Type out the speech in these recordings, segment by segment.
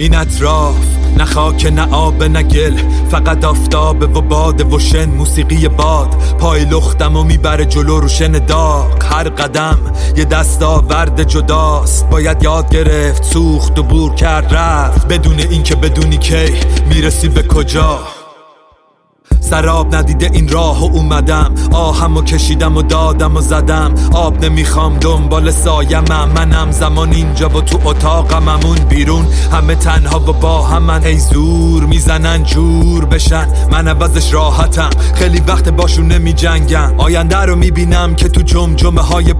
این اطراف نه خاک نه آب نه گل فقط آفتاب و باد و شن موسیقی باد. پای لختم و می‌بره جلو رو شن داغ. هر قدم یه دستاورد جداست. باید یاد گرفت سوخت و بور کرد رفت. بدون اینکه بدونی کی می‌رسی به کجا. سراب ندیده این راه و اومدم. آهم و کشیدم و دادم و زدم. آب نمی‌خوام دنبال سایمم. منم زمان اینجا و تو اتاقم همون بیرون. همه تنها و با همن. ای زور می‌زنن جور بشن. من عوضش راحتم. خیلی وقت باشون نمی جنگم آینده رو می‌بینم که تو جمجمه های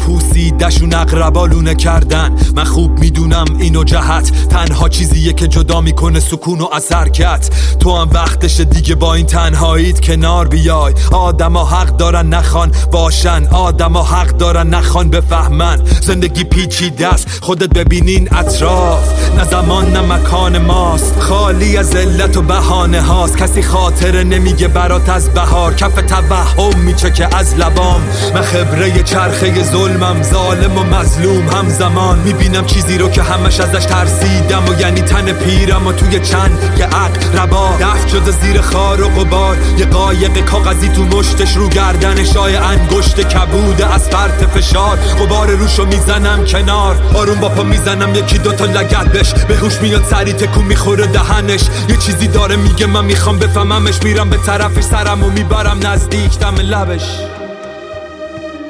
دشون اقربالونه کردن. من خوب می‌دونم اینو جهت. تنها چیزیه که جدا می‌کنه سکون و اثرکت تو هم وقتش دیگه با این تنهاییت. کنار بیای. آدما حق دارن نخوان باشن. آدما حق دارن نخوان بفهمن. زندگی پیچیده است. خودت ببینین اطراف. نه زمان نه مکان ماست. خالی از علت و بهانه هاست. کسی خاطره نمیگه برات از بهار. کف توهم میچکه از لبام. من خبره چرخه ظلمم. ظالم و مظلوم همزمان. می‌بینم چیزی رو که همش ازش ترسیدم و یعنی تن پیرم و توی چند که عقل ربا. دفت شده زیر خار و غبار. یه قایق کاغذی تو مشتش رو گردن شای انگشت کبوده از فرط فشار. غبار روشو می‌زنم کنار آروم با پا می‌زنم یکی دوتا لگت بش به هوش میاد سری تکون می‌خوره دهنش. یه چیزی داره میگه من می‌خوام بفهممش. میرم به طرفش سرم و می‌برم نزدیک دم لبش.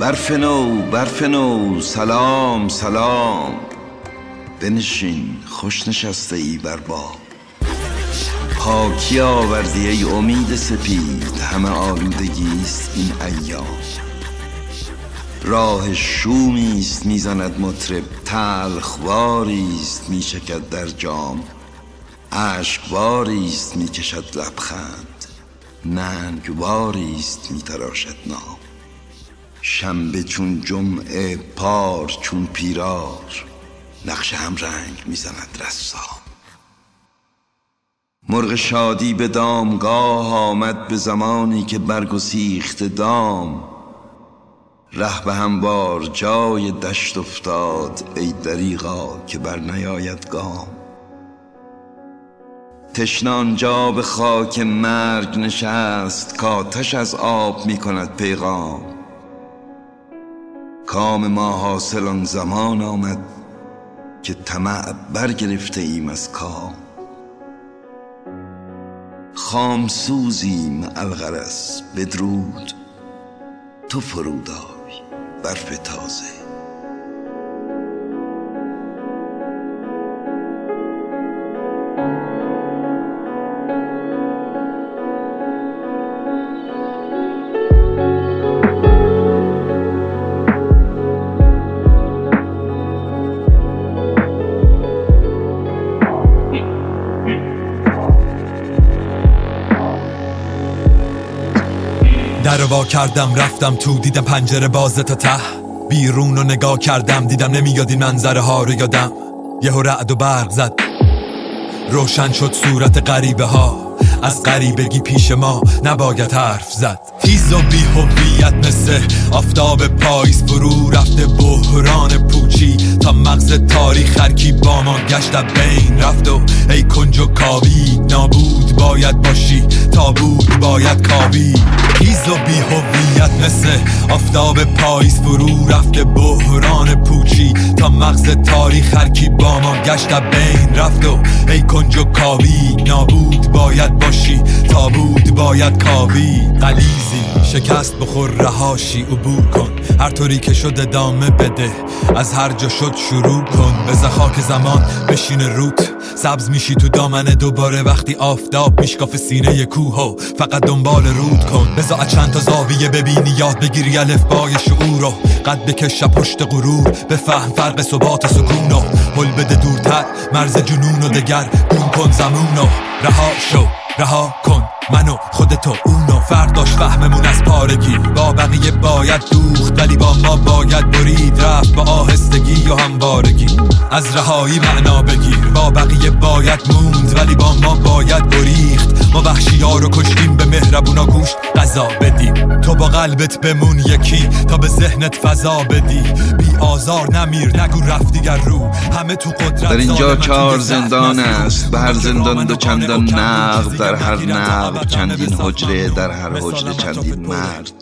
برف نو برف نو. سلام سلام. بنشین خوش نشسته ای بر با پاکی آوردی ای امید سپید؟ همه آلودگیست این ایام. راه شومی است می‌زند مطرب تلخواری است میشکد در جام. اشکباری است می‌کشد لبخند ننگواری است میتراشد نام. شنبه چون جمعه پار چون پیرار نقش هم رنگ می‌زند رسام. مرغ شادی به دامگاه آمد به زمانی که برگسیخت دام. ره به هموار جای دشت افتاد ای دریغا که بر نیاید گام. تشنان جا به خاک مرگ نشست کاتش از آب می کند پیغام. کام ما حاصل آن زمان آمد که طمع برگرفته ایم از کام. خام سوزیم الغرس بدرود. تو فرودای برف تازه. در وا کردم رفتم تو دیدم پنجره بازه تا ته. بیرون رو نگاه کردم دیدم نمیاد این منظره ها رو یادم. یهو رعد و برق زد. روشن شد صورت غریبه ها از غریبگی پیش ما نباید حرف زد. تیز و بی هویت مثل آفتاب پاییز فرو رفته بحران پوچی. تا مغز تاریخ هرکی با ما گشت بین رفت و ای کنج و کاوی نابود باید باشی. تابود باید کاوی. تیز و بی هویت مثل آفتاب پاییز فرو رفته بحران پوچی. تا مغز تاریخ هرکی با ما گشت بین رفت و ای کنج و کاوی. نابود باید باشی تابود باید کاوی. قلیزی شکست بخور رهاشی عبور کن. هر طوری که شد ادامه بده از هر جا شد شروع کن. به خاک زمان بشین روت سبز میشی تو دامنه دوباره. وقتی آفتاب میشکاف سینه کوه و فقط دنبال رود کن. بزا چند تا زاویه ببینی یاد بگیری الف بای شعور رو قد بکش پشت غرور بفهم فرق ثبات سکون و حل بده دورتر مرز جنون و دگر. گون کن زمون و رها شو رها کن. منو خودتو اونو فرداش فهممون از پارگی. با بقیه باید دوخت ولی با ما باید برید. رفت با آهستگی و همبارگی از رهایی معنا بگیر. با بقیه باید موند ولی با ما باید گریخت. ما وحشی ها رو کشتیم به مهربونا گوشت غذا بدیم تو با قلبت بمون یکی تا به ذهنت فضا بدی. بی آزار نمیر نگو رفت رو. همه تو قدرت در اینجا چهار زندان است. به هر زندان دو چندان نقد در هر نقد. چندین حجره در هر حجره چندین مرد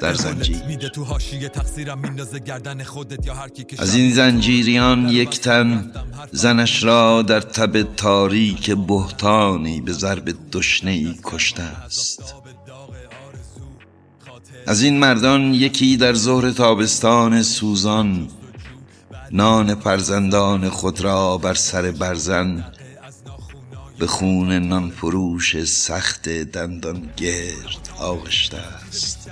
در زنجیر. از این زنجیریان یک تن زنش را در تب تاریک بهتانی به ضرب دشنه ای کشته است. از این مردان یکی در ظهر تابستان سوزان. نان فرزندان خود را بر سر برزن. به خون نان فروش سخت دندان گرد آغشته است.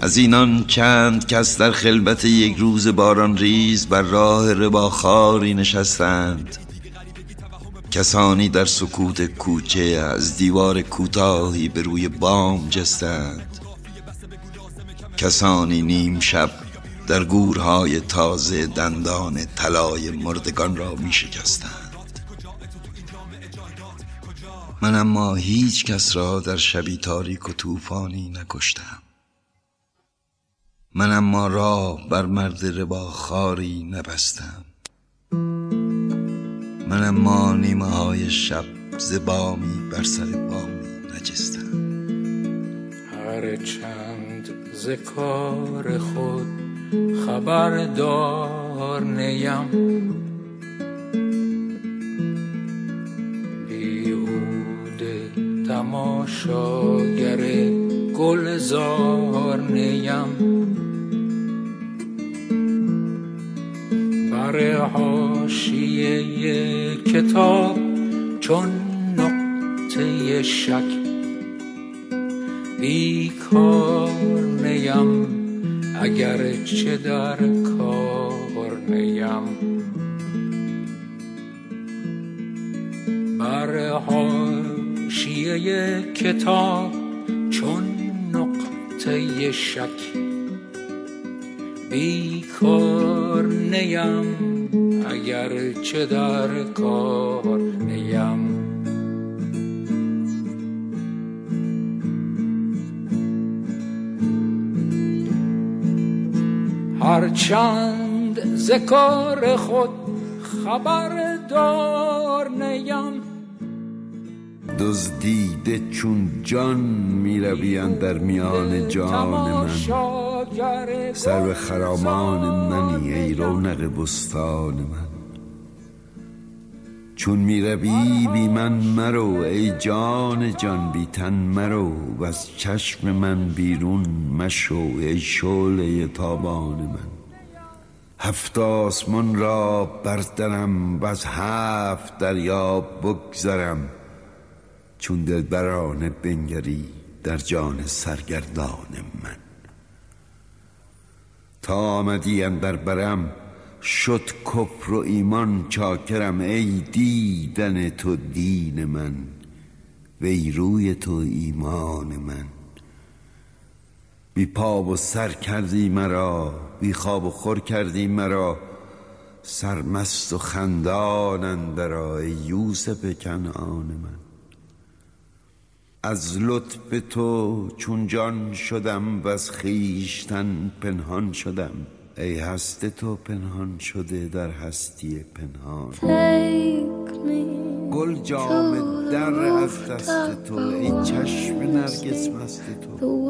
از اینان چند کس در خلبت یک روز باران ریز بر راه رباخاری نشستند. کسانی در سکوت کوچه از دیوار کوتاهی به روی بام جستند. کسانی نیم شب در گورهای تازه دندان طلای مردگان را می شکستند من اما هیچ کس را در شبی تاریک و طوفانی نکشتم من اما راه بر مرد ربا خاری نبستم من اما نیمه های شب زبامی بر سر بامی نجستم هر چند ز کار خود خبردار نیم. تماشاگر گلزار نیم. بر حاشیه کتاب چون نقطه شک. بیکار نیم اگر چه در کار نیم. بر حاشیه کتاب چون نقطه شک. بیکار نیم اگر چه در کار نیم. هرچند ز کار خود خبردار نیم. دزدیده چون جان می‌روی در میان جان من. سر خرامان منی ای رونق بستان من. چون می‌روی بی من مرو ای جان جان بی تن مرو و از چشم من بیرون مشو ای شعله تابان من. هفت آسمان را بردرم و از هفت دریا بگذرم. چون دلبرانه بنگری در جان سرگردان من. تا آمدی اندر برم شد کفر و ایمان چاکرم ای دیدن تو دین من وی روی تو ایمان من. بی پا و سر کردی مرا بی خواب و خور کردی مرا سرمست و خندان اندر ای یوسف کنعان من. از لطف تو چون جان شدم و از خیشتن پنهان شدم ای هست تو پنهان شده در هستی پنهان گل جام در از دست تو ای چشم نرگس مست تو.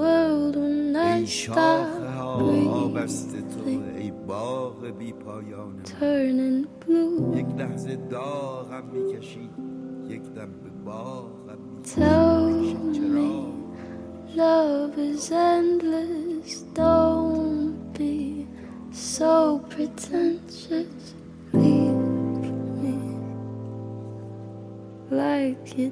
ای شاخه ها آبست تو ای باغ بی پایان یک لحظه داغم می‌کشی یک دم به باغم me love is endless. Don't be so pretentious. Leave me like you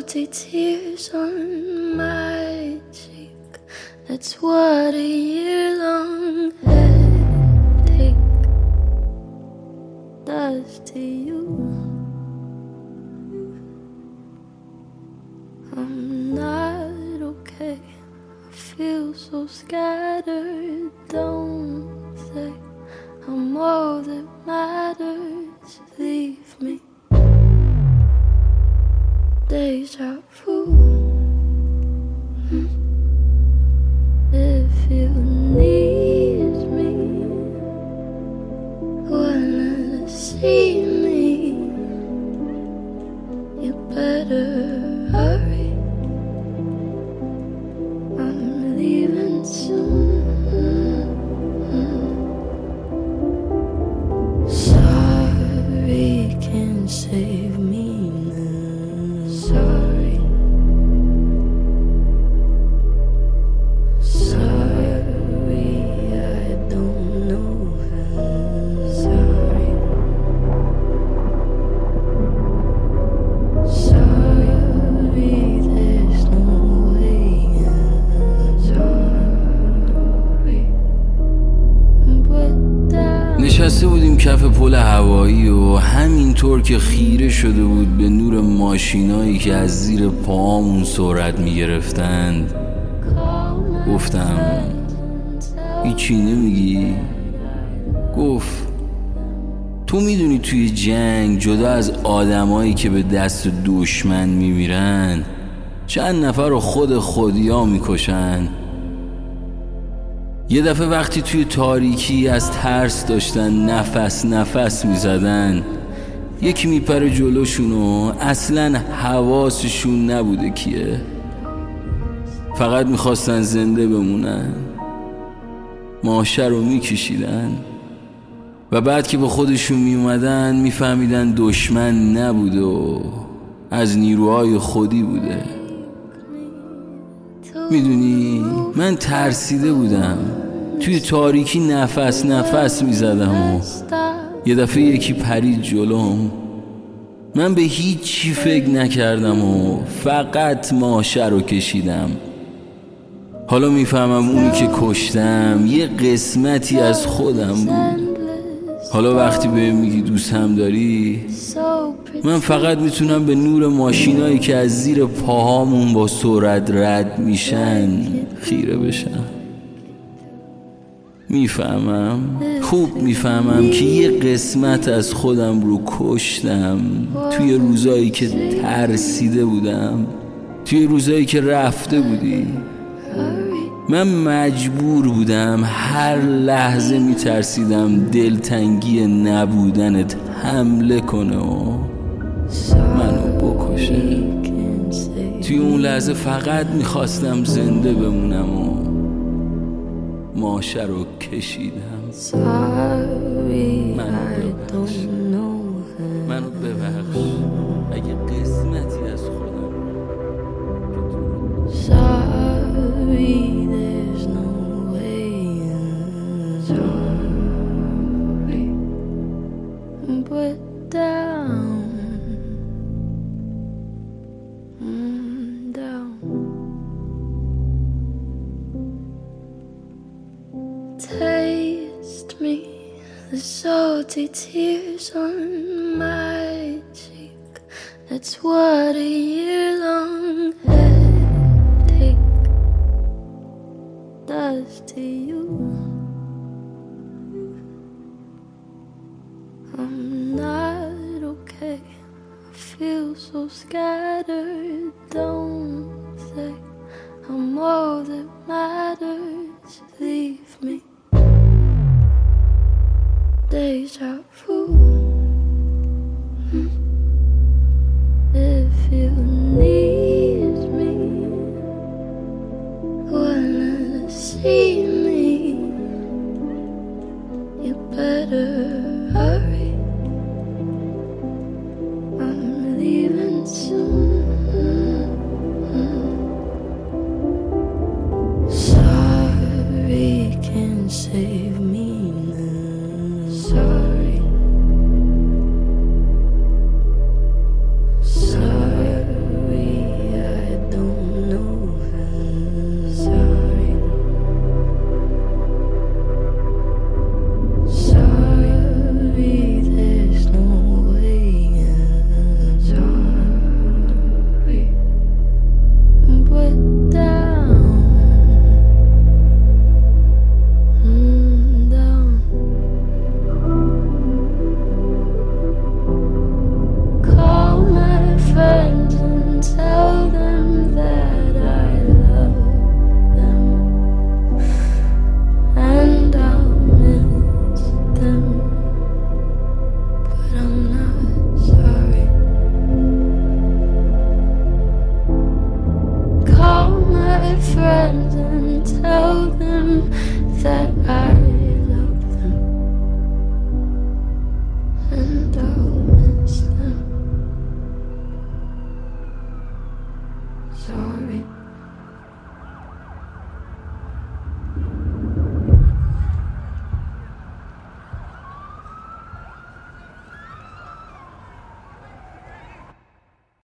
salty tears on my cheek. That's what a year long headache does to you. Save me هوایی و همینطور که خیره شده بود به نور ماشینایی که از زیر پامون سرعت می‌گرفتند گفتم هیچی نمیگی؟ گفت تو می‌دونی توی جنگ جدا از آدمایی که به دست دشمن میمیرن چند نفر رو خود خودیا می‌کشن یه دفعه وقتی توی تاریکی از ترس داشتن نفس نفس می‌زدن یکی میپره جلوشون و اصلا حواسشون نبوده کیه. فقط می‌خواستن زنده بمونن. ماشه رو میکشیدن. و بعد که به خودشون میومدن میفهمیدن دشمن نبوده و از نیروهای خودی بوده. می‌دونی؟ من ترسیده بودم. توی تاریکی نفس نفس می‌زدم و یه دفعه یکی پرید جلوم. من به هیچی فکر نکردم و فقط ماشه رو کشیدم. حالا می‌فهمم اونی که کشتم یه قسمتی از خودم بود. حالا وقتی به میگی دوستم داری من فقط می‌تونم به نور ماشینایی که از زیر پاهامون با سرعت رد میشن خیره بشم. می‌فهمم؟ خوب می‌فهمم که یه قسمت از خودم رو کشتم. توی روزایی که ترسیده بودم توی روزایی که رفته بودی. من مجبور بودم هر لحظه میترسیدم دلتنگی نبودنت حمله کنه و منو بکشه. توی اون لحظه فقط می‌خواستم زنده بمونم و ماشه رو کشیدم. منو ببخش. منو ببخش. Tears on my cheek. That's what a year better hurry. I'm leaving soon.